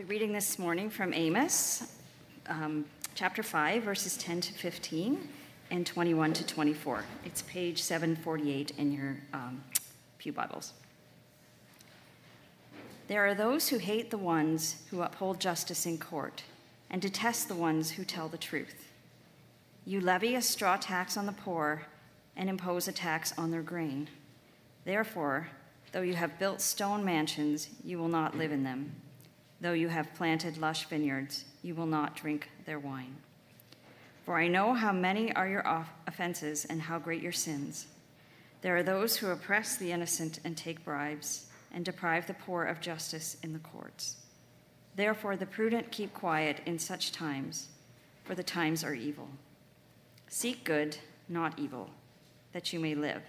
be reading this morning from Amos, um, chapter 5, verses 10 to 15 and 21 to 24. It's page 748 in your um, Pew Bibles. There are those who hate the ones who uphold justice in court and detest the ones who tell the truth. You levy a straw tax on the poor and impose a tax on their grain. Therefore, though you have built stone mansions, you will not live in them. Though you have planted lush vineyards, you will not drink their wine. For I know how many are your offenses and how great your sins. There are those who oppress the innocent and take bribes and deprive the poor of justice in the courts. Therefore, the prudent keep quiet in such times, for the times are evil. Seek good, not evil, that you may live.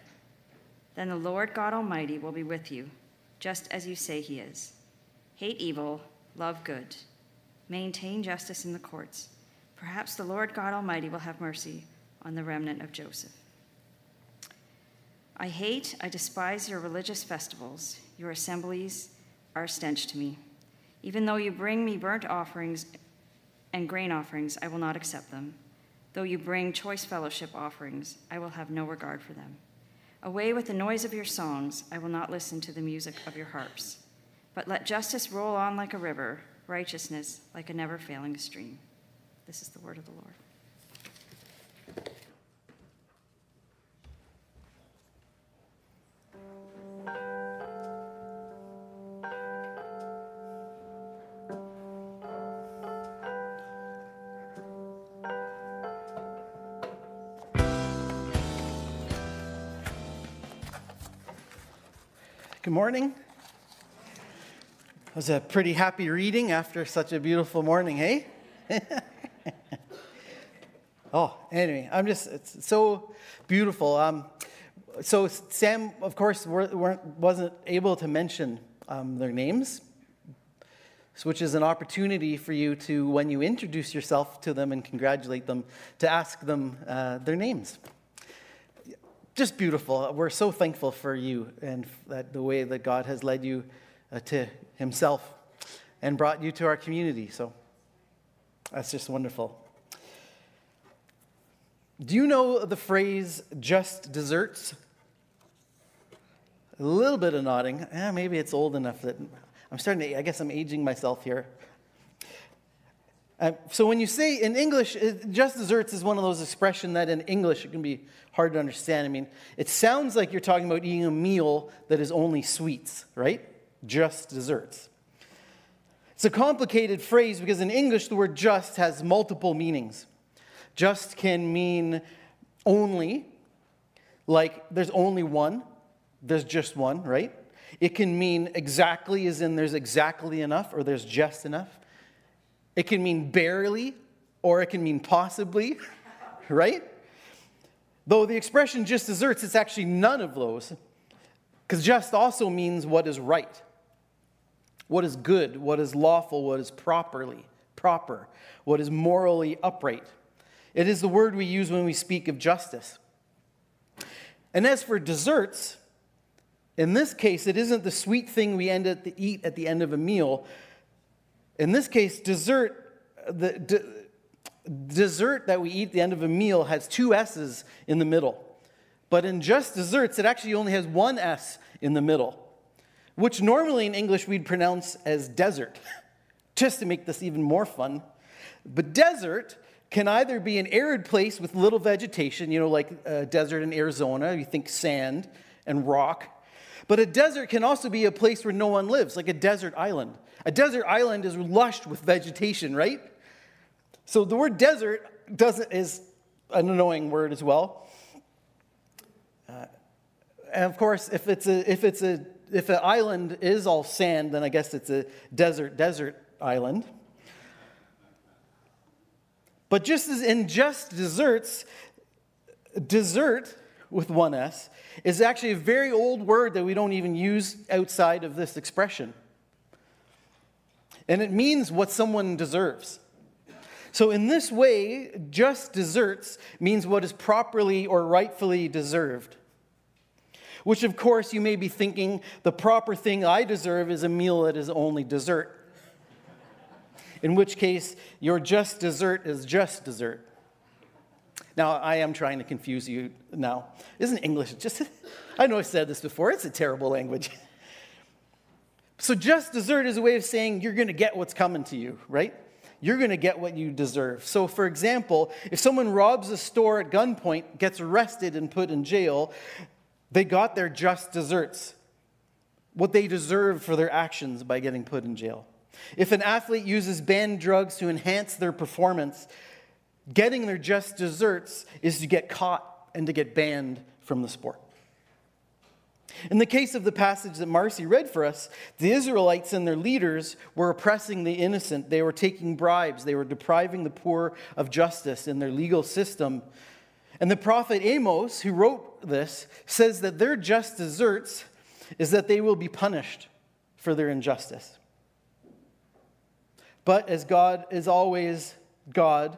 Then the Lord God Almighty will be with you, just as you say he is. Hate evil, love good, maintain justice in the courts. Perhaps the Lord God Almighty will have mercy on the remnant of Joseph. I hate, I despise your religious festivals. Your assemblies are stench to me. Even though you bring me burnt offerings and grain offerings, I will not accept them. Though you bring choice fellowship offerings, I will have no regard for them. Away with the noise of your songs, I will not listen to the music of your harps. But let justice roll on like a river, righteousness like a never failing stream. This is the word of the Lord. Good morning. It was a pretty happy reading after such a beautiful morning, hey? oh, anyway, I'm just, it's so beautiful. Um, so, Sam, of course, weren't, wasn't able to mention um, their names, which is an opportunity for you to, when you introduce yourself to them and congratulate them, to ask them uh, their names just beautiful. We're so thankful for you and that the way that God has led you to Himself and brought you to our community. So that's just wonderful. Do you know the phrase just desserts? A little bit of nodding. Eh, maybe it's old enough that I'm starting to, I guess I'm aging myself here. Uh, so when you say in English, just desserts is one of those expressions that in English it can be hard to understand. I mean, it sounds like you're talking about eating a meal that is only sweets, right? Just desserts. It's a complicated phrase because in English the word just has multiple meanings. Just can mean only, like there's only one, there's just one, right? It can mean exactly, as in there's exactly enough or there's just enough. It can mean barely, or it can mean possibly, right? Though the expression just desserts, it's actually none of those. Because just also means what is right, what is good, what is lawful, what is properly, proper, what is morally upright. It is the word we use when we speak of justice. And as for desserts, in this case, it isn't the sweet thing we end at the eat at the end of a meal, in this case, dessert, the d- dessert that we eat at the end of a meal has two S's in the middle. But in just desserts, it actually only has one S in the middle, which normally in English we'd pronounce as desert, just to make this even more fun. But desert can either be an arid place with little vegetation, you know, like a desert in Arizona, you think sand and rock. But a desert can also be a place where no one lives, like a desert island. A desert island is lush with vegetation, right? So the word desert doesn't, is an annoying word as well. Uh, and of course, if it's a, if it's a, if an island is all sand, then I guess it's a desert, desert island. But just as in just desserts, dessert with one S is actually a very old word that we don't even use outside of this expression and it means what someone deserves. So, in this way, just desserts means what is properly or rightfully deserved. Which, of course, you may be thinking the proper thing I deserve is a meal that is only dessert. in which case your just dessert is just dessert. Now, I am trying to confuse you now. Isn't English just, I know I've said this before, it's a terrible language. So, just dessert is a way of saying you're going to get what's coming to you, right? You're going to get what you deserve. So, for example, if someone robs a store at gunpoint, gets arrested, and put in jail, they got their just desserts, what they deserve for their actions by getting put in jail. If an athlete uses banned drugs to enhance their performance, getting their just desserts is to get caught and to get banned from the sport. In the case of the passage that Marcy read for us, the Israelites and their leaders were oppressing the innocent. They were taking bribes. They were depriving the poor of justice in their legal system. And the prophet Amos, who wrote this, says that their just deserts is that they will be punished for their injustice. But as God is always God,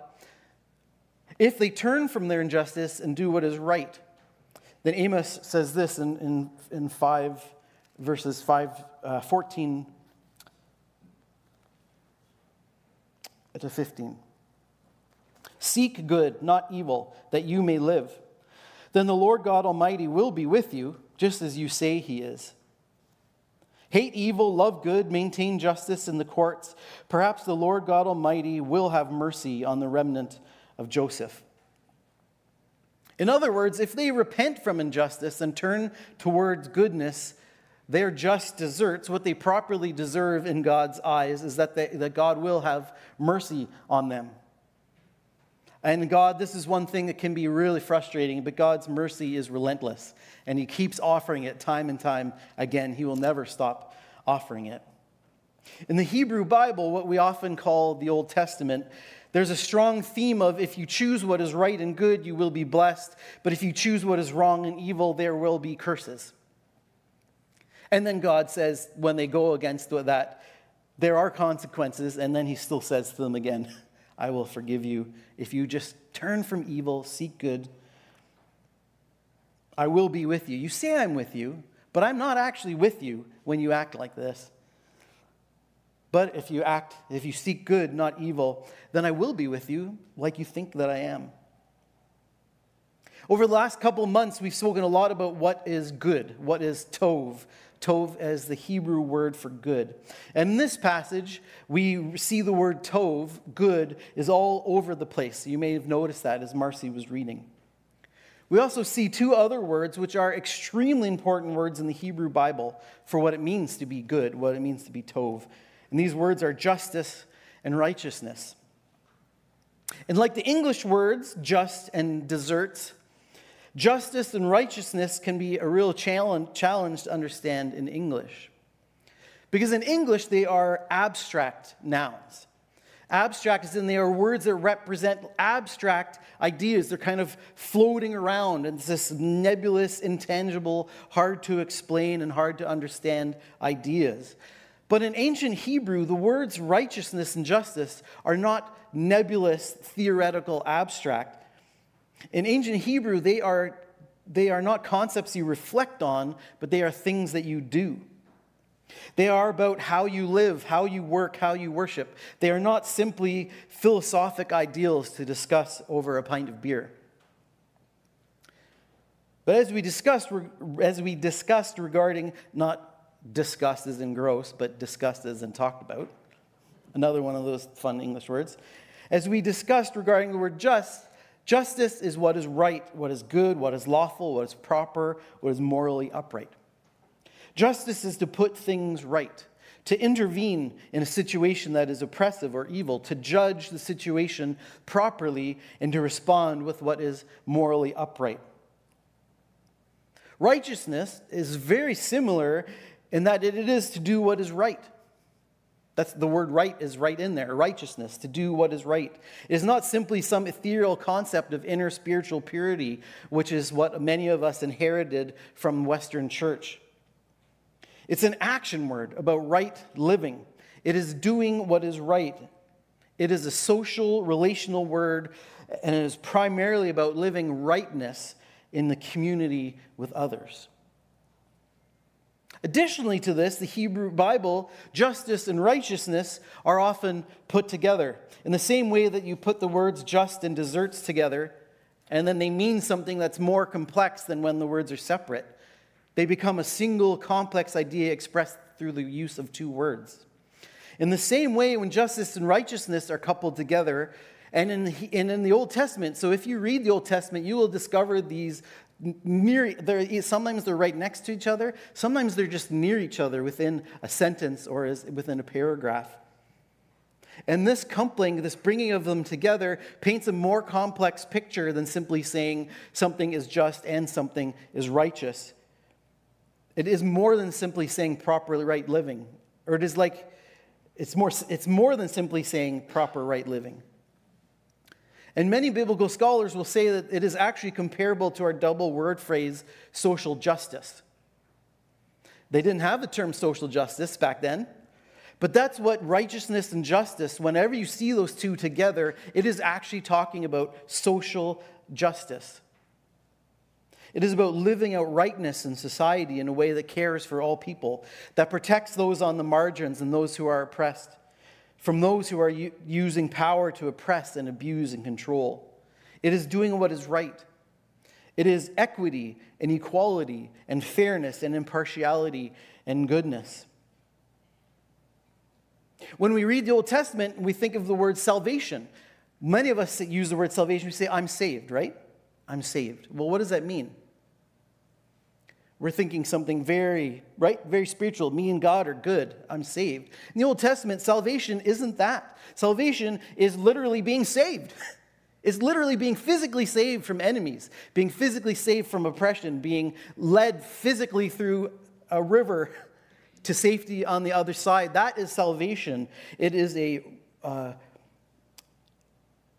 if they turn from their injustice and do what is right, then Amos says this in, in, in 5 verses 5, uh, 14 to 15. Seek good, not evil, that you may live. Then the Lord God Almighty will be with you, just as you say he is. Hate evil, love good, maintain justice in the courts. Perhaps the Lord God Almighty will have mercy on the remnant of Joseph. In other words, if they repent from injustice and turn towards goodness, their just deserts, what they properly deserve in God's eyes, is that, they, that God will have mercy on them. And God, this is one thing that can be really frustrating, but God's mercy is relentless, and He keeps offering it time and time again. He will never stop offering it. In the Hebrew Bible, what we often call the Old Testament, there's a strong theme of if you choose what is right and good, you will be blessed, but if you choose what is wrong and evil, there will be curses. And then God says, when they go against that, there are consequences, and then He still says to them again, I will forgive you if you just turn from evil, seek good. I will be with you. You say I'm with you, but I'm not actually with you when you act like this. But if you act, if you seek good, not evil, then I will be with you like you think that I am. Over the last couple months, we've spoken a lot about what is good, what is tov. Tov as the Hebrew word for good. And in this passage, we see the word tov, good, is all over the place. You may have noticed that as Marcy was reading. We also see two other words which are extremely important words in the Hebrew Bible for what it means to be good, what it means to be tov. And these words are justice and righteousness. And like the English words, just and deserts, justice and righteousness can be a real challenge, challenge to understand in English. Because in English, they are abstract nouns. Abstract is in they are words that represent abstract ideas. They're kind of floating around. It's this nebulous, intangible, hard to explain and hard to understand ideas. But in ancient Hebrew, the words righteousness and justice are not nebulous, theoretical, abstract. In ancient Hebrew, they are, they are not concepts you reflect on, but they are things that you do. They are about how you live, how you work, how you worship. They are not simply philosophic ideals to discuss over a pint of beer. But as we discussed, as we discussed regarding not discussed as in gross, but discussed as in talked about. Another one of those fun English words. As we discussed regarding the word just, justice is what is right, what is good, what is lawful, what is proper, what is morally upright. Justice is to put things right, to intervene in a situation that is oppressive or evil, to judge the situation properly, and to respond with what is morally upright. Righteousness is very similar in that it is to do what is right. That's the word right is right in there, righteousness, to do what is right. It is not simply some ethereal concept of inner spiritual purity, which is what many of us inherited from Western church. It's an action word about right living. It is doing what is right. It is a social, relational word, and it is primarily about living rightness in the community with others. Additionally to this, the Hebrew Bible, justice and righteousness are often put together. In the same way that you put the words just and desserts together, and then they mean something that's more complex than when the words are separate. They become a single complex idea expressed through the use of two words. In the same way, when justice and righteousness are coupled together, and in, the, and in the Old Testament, so if you read the Old Testament, you will discover these near, they're, sometimes they're right next to each other, sometimes they're just near each other within a sentence or as, within a paragraph. And this coupling, this bringing of them together, paints a more complex picture than simply saying something is just and something is righteous. It is more than simply saying proper right living, or it is like it's more, it's more than simply saying proper right living. And many biblical scholars will say that it is actually comparable to our double word phrase, social justice. They didn't have the term social justice back then, but that's what righteousness and justice, whenever you see those two together, it is actually talking about social justice. It is about living out rightness in society in a way that cares for all people, that protects those on the margins and those who are oppressed from those who are using power to oppress and abuse and control. It is doing what is right. It is equity and equality and fairness and impartiality and goodness. When we read the Old Testament, we think of the word salvation. Many of us use the word salvation, we say, I'm saved, right? I'm saved. Well, what does that mean? We're thinking something very, right? Very spiritual. Me and God are good. I'm saved. In the Old Testament, salvation isn't that. Salvation is literally being saved. It's literally being physically saved from enemies, being physically saved from oppression, being led physically through a river to safety on the other side. That is salvation. It is a uh,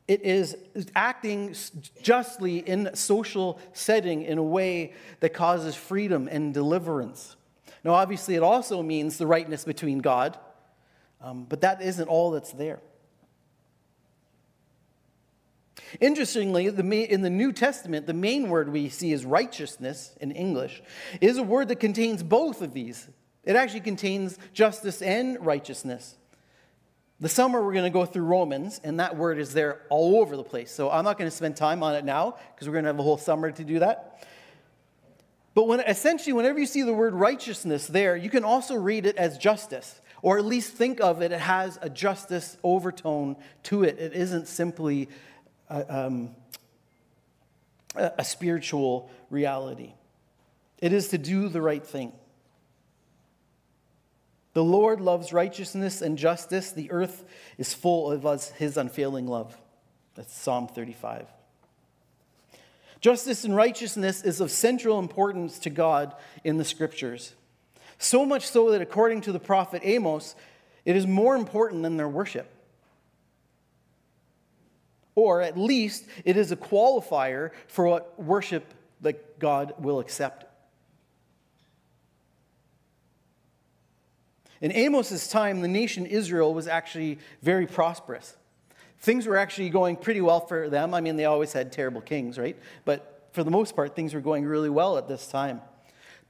it is acting justly in social setting in a way that causes freedom and deliverance. Now, obviously, it also means the rightness between God, um, but that isn't all that's there. Interestingly, the, in the New Testament, the main word we see is righteousness in English is a word that contains both of these. It actually contains justice and righteousness. The summer, we're going to go through Romans, and that word is there all over the place. So I'm not going to spend time on it now because we're going to have a whole summer to do that. But when, essentially, whenever you see the word righteousness there, you can also read it as justice, or at least think of it, it has a justice overtone to it. It isn't simply a, um, a, a spiritual reality, it is to do the right thing. The Lord loves righteousness and justice. The earth is full of his unfailing love. That's Psalm 35. Justice and righteousness is of central importance to God in the scriptures. So much so that, according to the prophet Amos, it is more important than their worship. Or at least it is a qualifier for what worship that God will accept. In Amos's time, the nation Israel was actually very prosperous. Things were actually going pretty well for them. I mean, they always had terrible kings, right? But for the most part, things were going really well at this time.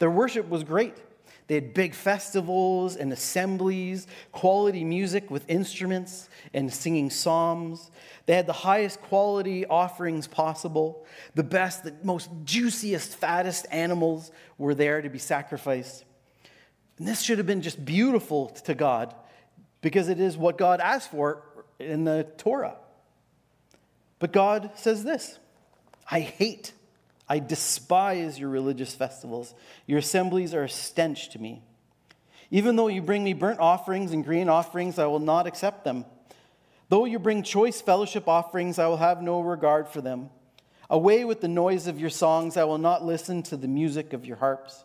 Their worship was great. They had big festivals and assemblies, quality music with instruments and singing psalms. They had the highest quality offerings possible. The best, the most juiciest, fattest animals were there to be sacrificed. And this should have been just beautiful to God because it is what God asked for in the Torah. But God says this I hate, I despise your religious festivals. Your assemblies are a stench to me. Even though you bring me burnt offerings and grain offerings, I will not accept them. Though you bring choice fellowship offerings, I will have no regard for them. Away with the noise of your songs, I will not listen to the music of your harps.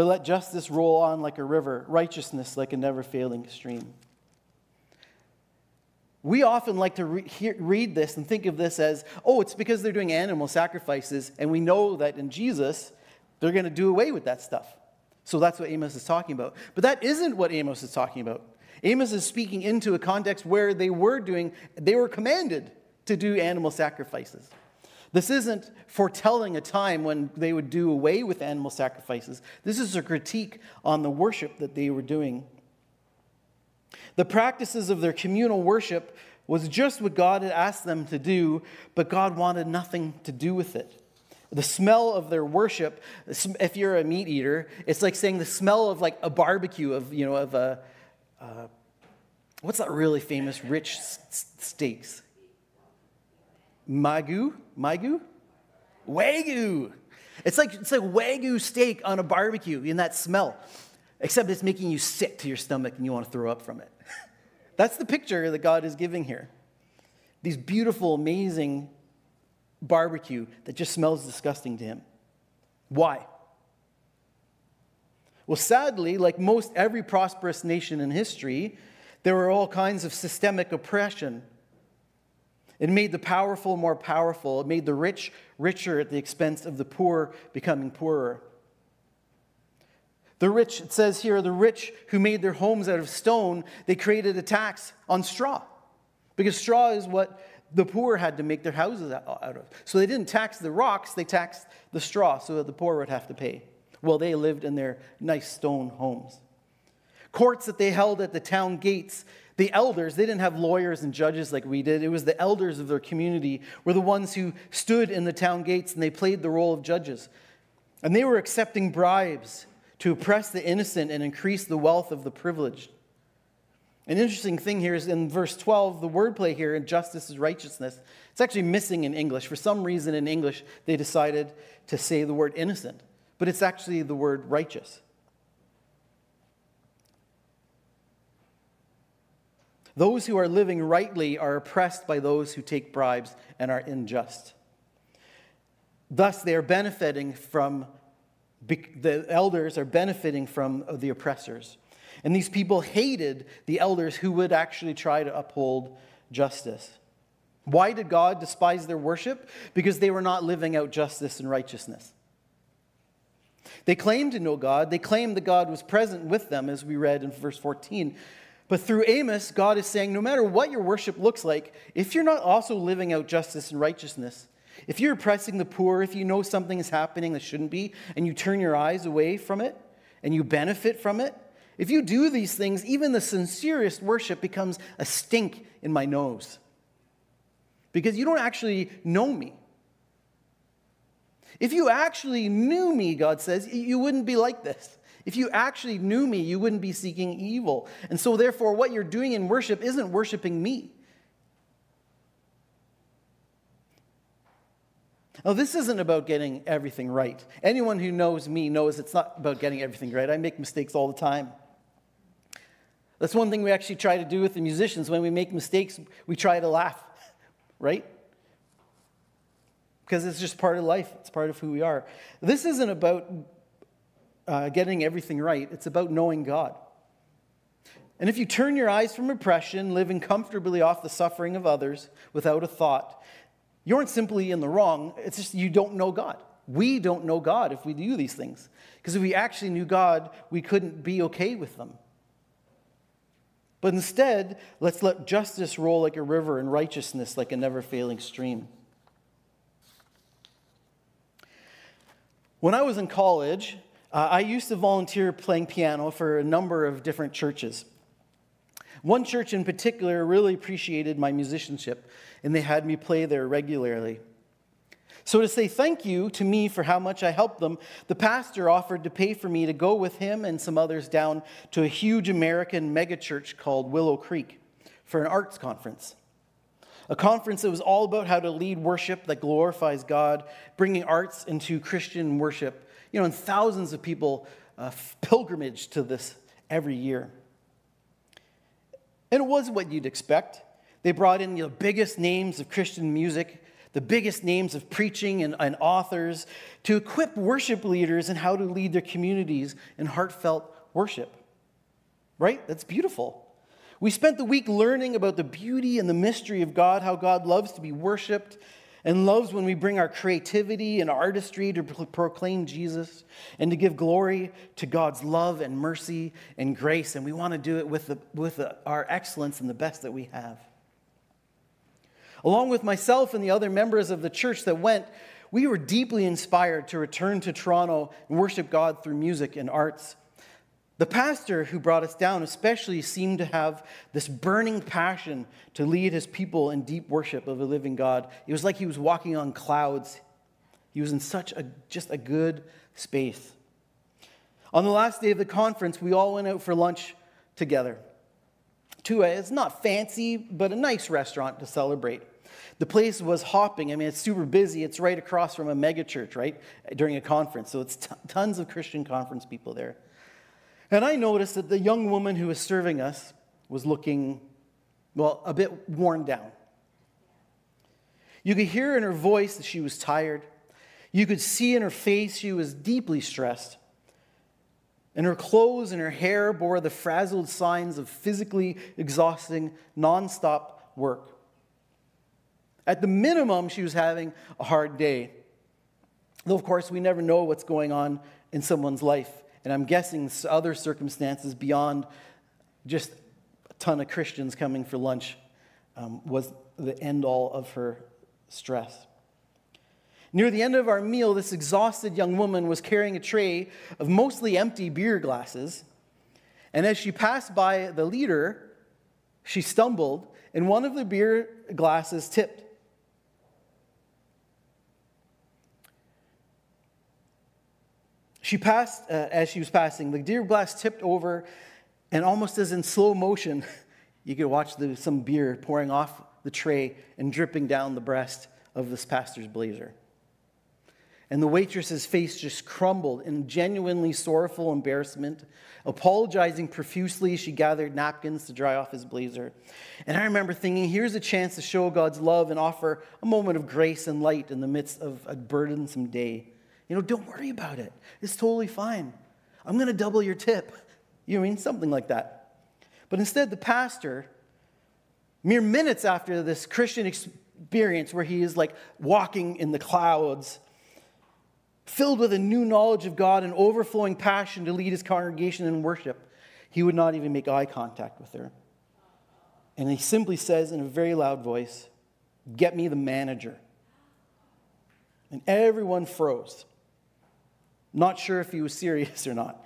But let justice roll on like a river, righteousness like a never failing stream. We often like to re- hear, read this and think of this as, oh, it's because they're doing animal sacrifices, and we know that in Jesus, they're going to do away with that stuff. So that's what Amos is talking about. But that isn't what Amos is talking about. Amos is speaking into a context where they were doing, they were commanded to do animal sacrifices. This isn't foretelling a time when they would do away with animal sacrifices. This is a critique on the worship that they were doing. The practices of their communal worship was just what God had asked them to do, but God wanted nothing to do with it. The smell of their worship, if you're a meat eater, it's like saying the smell of like a barbecue of, you know, of a, uh, what's that really famous rich steaks? Magu? Magu? Wagyu. It's like, it's like Wagyu steak on a barbecue in that smell, except it's making you sick to your stomach and you want to throw up from it. That's the picture that God is giving here. These beautiful, amazing barbecue that just smells disgusting to him. Why? Well, sadly, like most every prosperous nation in history, there were all kinds of systemic oppression. It made the powerful more powerful. It made the rich richer at the expense of the poor becoming poorer. The rich, it says here, the rich who made their homes out of stone, they created a tax on straw. Because straw is what the poor had to make their houses out of. So they didn't tax the rocks, they taxed the straw so that the poor would have to pay. Well, they lived in their nice stone homes. Courts that they held at the town gates, the elders, they didn't have lawyers and judges like we did. It was the elders of their community were the ones who stood in the town gates and they played the role of judges. And they were accepting bribes to oppress the innocent and increase the wealth of the privileged. An interesting thing here is in verse 12, the wordplay here in justice is righteousness. It's actually missing in English. For some reason in English, they decided to say the word innocent, but it's actually the word righteous. Those who are living rightly are oppressed by those who take bribes and are unjust. Thus, they are benefiting from, the elders are benefiting from the oppressors. And these people hated the elders who would actually try to uphold justice. Why did God despise their worship? Because they were not living out justice and righteousness. They claimed to know God. They claimed that God was present with them, as we read in verse 14. But through Amos, God is saying no matter what your worship looks like, if you're not also living out justice and righteousness, if you're oppressing the poor, if you know something is happening that shouldn't be, and you turn your eyes away from it, and you benefit from it, if you do these things, even the sincerest worship becomes a stink in my nose. Because you don't actually know me. If you actually knew me, God says, you wouldn't be like this. If you actually knew me, you wouldn't be seeking evil. And so, therefore, what you're doing in worship isn't worshiping me. Now, this isn't about getting everything right. Anyone who knows me knows it's not about getting everything right. I make mistakes all the time. That's one thing we actually try to do with the musicians. When we make mistakes, we try to laugh, right? Because it's just part of life, it's part of who we are. This isn't about uh, getting everything right, it's about knowing God. And if you turn your eyes from oppression, living comfortably off the suffering of others without a thought, you aren't simply in the wrong, it's just you don't know God. We don't know God if we do these things. Because if we actually knew God, we couldn't be okay with them. But instead, let's let justice roll like a river and righteousness like a never failing stream. When I was in college, uh, I used to volunteer playing piano for a number of different churches. One church in particular really appreciated my musicianship, and they had me play there regularly. So, to say thank you to me for how much I helped them, the pastor offered to pay for me to go with him and some others down to a huge American megachurch called Willow Creek for an arts conference. A conference that was all about how to lead worship that glorifies God, bringing arts into Christian worship. You know, and thousands of people uh, pilgrimage to this every year. And it was what you'd expect. They brought in the you know, biggest names of Christian music the biggest names of preaching and, and authors to equip worship leaders in how to lead their communities in heartfelt worship. Right? That's beautiful. We spent the week learning about the beauty and the mystery of God, how God loves to be worshiped and loves when we bring our creativity and artistry to proclaim Jesus and to give glory to God's love and mercy and grace. And we want to do it with, the, with the, our excellence and the best that we have. Along with myself and the other members of the church that went, we were deeply inspired to return to Toronto and worship God through music and arts. The pastor who brought us down, especially, seemed to have this burning passion to lead his people in deep worship of a living God. It was like he was walking on clouds. He was in such a just a good space. On the last day of the conference, we all went out for lunch together. To a, it's not fancy, but a nice restaurant to celebrate. The place was hopping. I mean, it's super busy. It's right across from a megachurch, right? During a conference. So it's t- tons of Christian conference people there. And I noticed that the young woman who was serving us was looking, well, a bit worn down. You could hear in her voice that she was tired. You could see in her face she was deeply stressed. And her clothes and her hair bore the frazzled signs of physically exhausting, nonstop work. At the minimum, she was having a hard day. Though, of course, we never know what's going on in someone's life. And I'm guessing other circumstances beyond just a ton of Christians coming for lunch um, was the end all of her stress. Near the end of our meal, this exhausted young woman was carrying a tray of mostly empty beer glasses. And as she passed by the leader, she stumbled, and one of the beer glasses tipped. She passed, uh, as she was passing, the deer glass tipped over, and almost as in slow motion, you could watch the, some beer pouring off the tray and dripping down the breast of this pastor's blazer. And the waitress's face just crumbled in genuinely sorrowful embarrassment. Apologizing profusely, she gathered napkins to dry off his blazer. And I remember thinking, here's a chance to show God's love and offer a moment of grace and light in the midst of a burdensome day. You know, don't worry about it. It's totally fine. I'm going to double your tip. You know mean? Something like that. But instead, the pastor, mere minutes after this Christian experience where he is like walking in the clouds, filled with a new knowledge of God and overflowing passion to lead his congregation in worship, he would not even make eye contact with her. And he simply says in a very loud voice, Get me the manager. And everyone froze. Not sure if he was serious or not.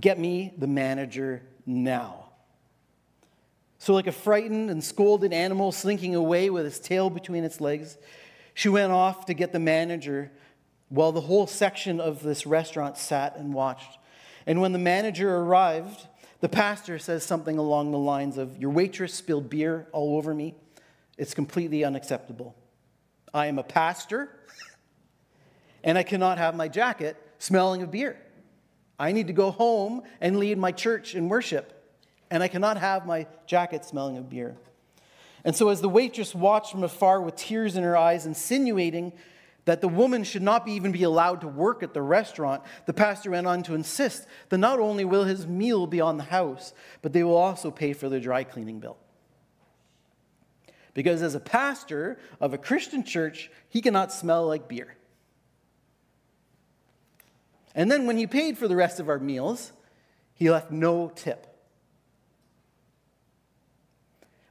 Get me the manager now. So, like a frightened and scolded animal slinking away with its tail between its legs, she went off to get the manager while the whole section of this restaurant sat and watched. And when the manager arrived, the pastor says something along the lines of, Your waitress spilled beer all over me. It's completely unacceptable. I am a pastor, and I cannot have my jacket smelling of beer. I need to go home and lead my church in worship, and I cannot have my jacket smelling of beer. And so, as the waitress watched from afar with tears in her eyes, insinuating that the woman should not be even be allowed to work at the restaurant, the pastor went on to insist that not only will his meal be on the house, but they will also pay for the dry cleaning bill. Because as a pastor of a Christian church, he cannot smell like beer. And then when he paid for the rest of our meals, he left no tip.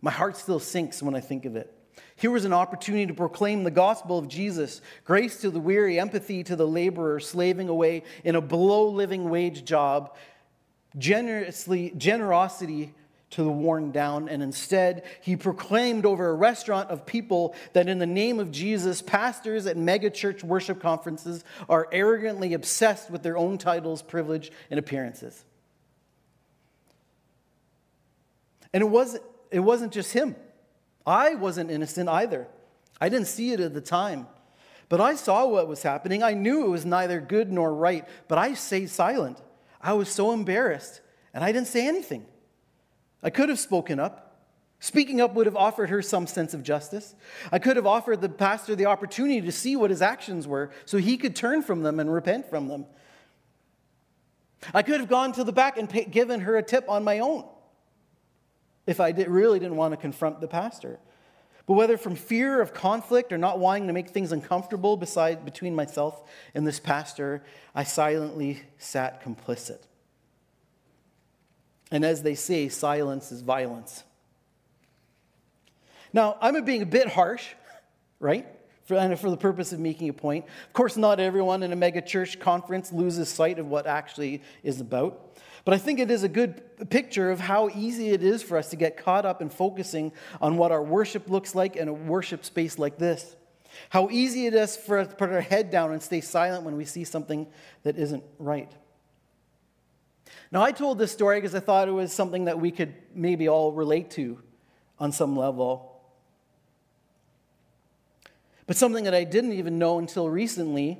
My heart still sinks when I think of it. Here was an opportunity to proclaim the gospel of Jesus grace to the weary, empathy to the laborer slaving away in a below living wage job, generously, generosity to the worn down, and instead he proclaimed over a restaurant of people that in the name of Jesus, pastors at megachurch worship conferences are arrogantly obsessed with their own titles, privilege, and appearances. And it wasn't, it wasn't just him. I wasn't innocent either. I didn't see it at the time. But I saw what was happening. I knew it was neither good nor right, but I stayed silent. I was so embarrassed, and I didn't say anything. I could have spoken up. Speaking up would have offered her some sense of justice. I could have offered the pastor the opportunity to see what his actions were so he could turn from them and repent from them. I could have gone to the back and pay, given her a tip on my own if I did, really didn't want to confront the pastor. But whether from fear of conflict or not wanting to make things uncomfortable beside, between myself and this pastor, I silently sat complicit. And as they say, silence is violence. Now, I'm being a bit harsh right? For, and for the purpose of making a point. Of course, not everyone in a mega church conference loses sight of what actually is about. But I think it is a good picture of how easy it is for us to get caught up in focusing on what our worship looks like in a worship space like this. How easy it is for us to put our head down and stay silent when we see something that isn't right. Now, I told this story because I thought it was something that we could maybe all relate to on some level. But something that I didn't even know until recently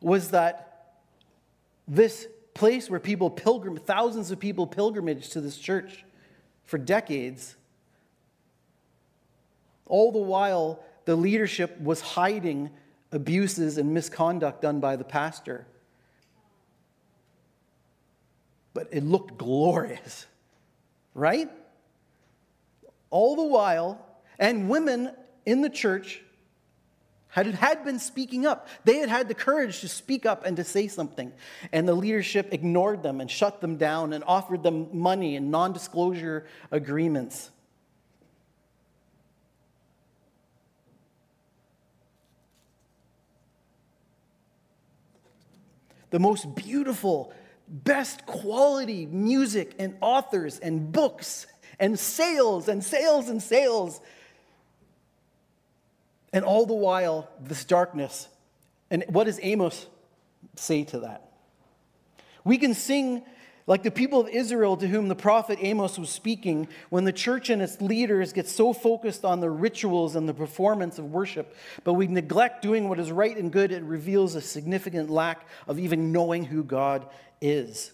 was that this place where people pilgrim, thousands of people pilgrimage to this church for decades, all the while the leadership was hiding abuses and misconduct done by the pastor. But it looked glorious, right? All the while, and women in the church had, had been speaking up. They had had the courage to speak up and to say something. And the leadership ignored them and shut them down and offered them money and non disclosure agreements. The most beautiful, best quality music and authors and books and sales and sales and sales and all the while, this darkness. And what does Amos say to that? We can sing like the people of Israel to whom the prophet Amos was speaking when the church and its leaders get so focused on the rituals and the performance of worship, but we neglect doing what is right and good, it reveals a significant lack of even knowing who God is.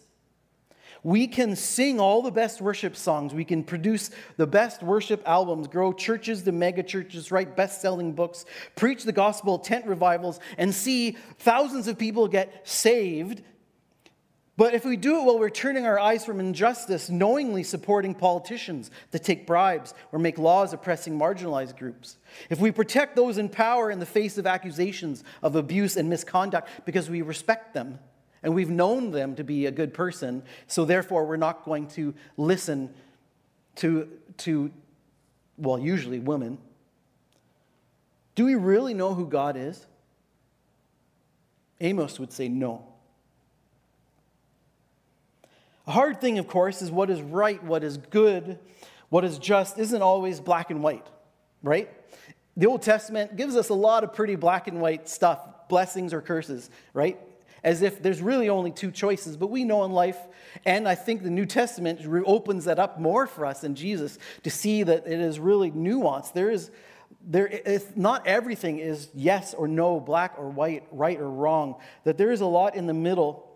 We can sing all the best worship songs. We can produce the best worship albums, grow churches to mega churches, write best selling books, preach the gospel, tent revivals, and see thousands of people get saved. But if we do it while we're turning our eyes from injustice, knowingly supporting politicians that take bribes or make laws oppressing marginalized groups, if we protect those in power in the face of accusations of abuse and misconduct because we respect them, and we've known them to be a good person, so therefore we're not going to listen to, to well, usually women. Do we really know who God is? Amos would say no. A hard thing, of course, is what is right, what is good, what is just isn't always black and white, right? The Old Testament gives us a lot of pretty black and white stuff, blessings or curses, right? as if there's really only two choices. But we know in life, and I think the New Testament opens that up more for us in Jesus to see that it is really nuanced. There is, there, is, not everything is yes or no, black or white, right or wrong. That there is a lot in the middle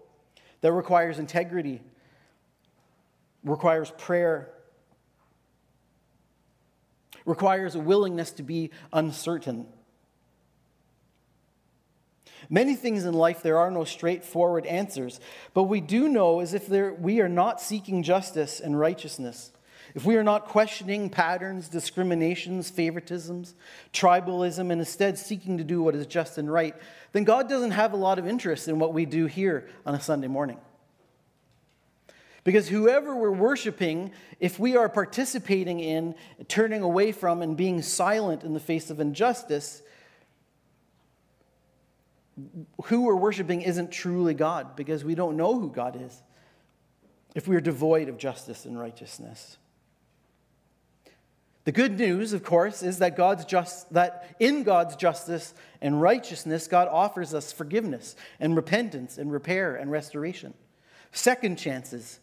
that requires integrity, requires prayer, requires a willingness to be uncertain. Many things in life, there are no straightforward answers. But we do know is if there, we are not seeking justice and righteousness, if we are not questioning patterns, discriminations, favoritisms, tribalism, and instead seeking to do what is just and right, then God doesn't have a lot of interest in what we do here on a Sunday morning. Because whoever we're worshiping, if we are participating in, turning away from, and being silent in the face of injustice, who we're worshiping isn't truly God because we don't know who God is if we are devoid of justice and righteousness. The good news, of course, is that God's just that in God's justice and righteousness, God offers us forgiveness and repentance and repair and restoration. Second chances.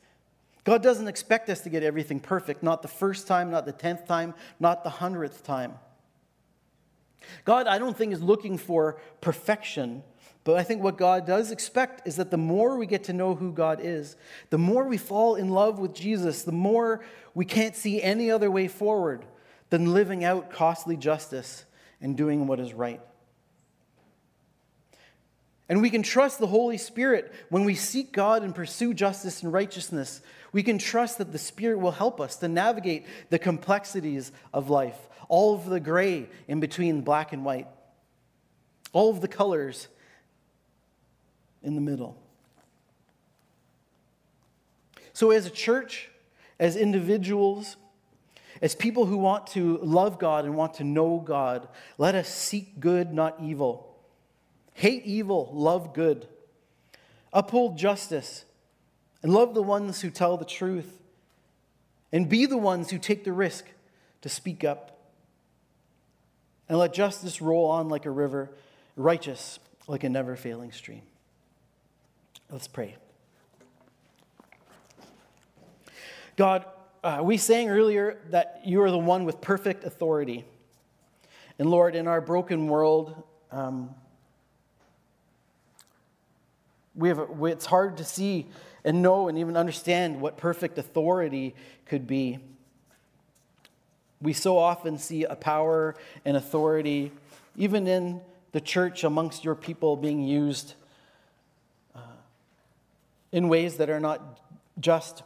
God doesn't expect us to get everything perfect, not the first time, not the tenth time, not the hundredth time. God, I don't think, is looking for perfection, but I think what God does expect is that the more we get to know who God is, the more we fall in love with Jesus, the more we can't see any other way forward than living out costly justice and doing what is right. And we can trust the Holy Spirit when we seek God and pursue justice and righteousness. We can trust that the Spirit will help us to navigate the complexities of life all of the gray in between black and white, all of the colors in the middle. So, as a church, as individuals, as people who want to love God and want to know God, let us seek good, not evil. Hate evil, love good. Uphold justice, and love the ones who tell the truth. And be the ones who take the risk to speak up. And let justice roll on like a river, righteous like a never failing stream. Let's pray. God, uh, we sang earlier that you are the one with perfect authority. And Lord, in our broken world, um, we have, it's hard to see and know and even understand what perfect authority could be. We so often see a power and authority, even in the church amongst your people, being used uh, in ways that are not just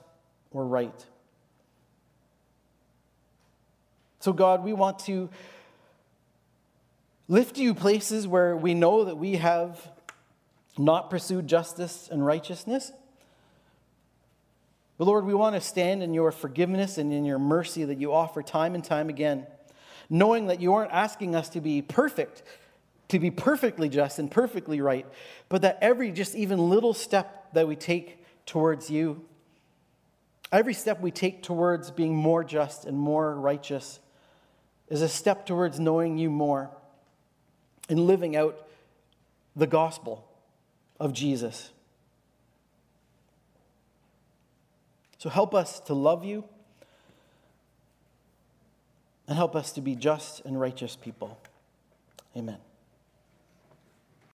or right. So, God, we want to lift you places where we know that we have not pursued justice and righteousness. But Lord, we want to stand in your forgiveness and in your mercy that you offer time and time again, knowing that you aren't asking us to be perfect, to be perfectly just and perfectly right, but that every just even little step that we take towards you, every step we take towards being more just and more righteous, is a step towards knowing you more and living out the gospel of Jesus. So help us to love you and help us to be just and righteous people. Amen.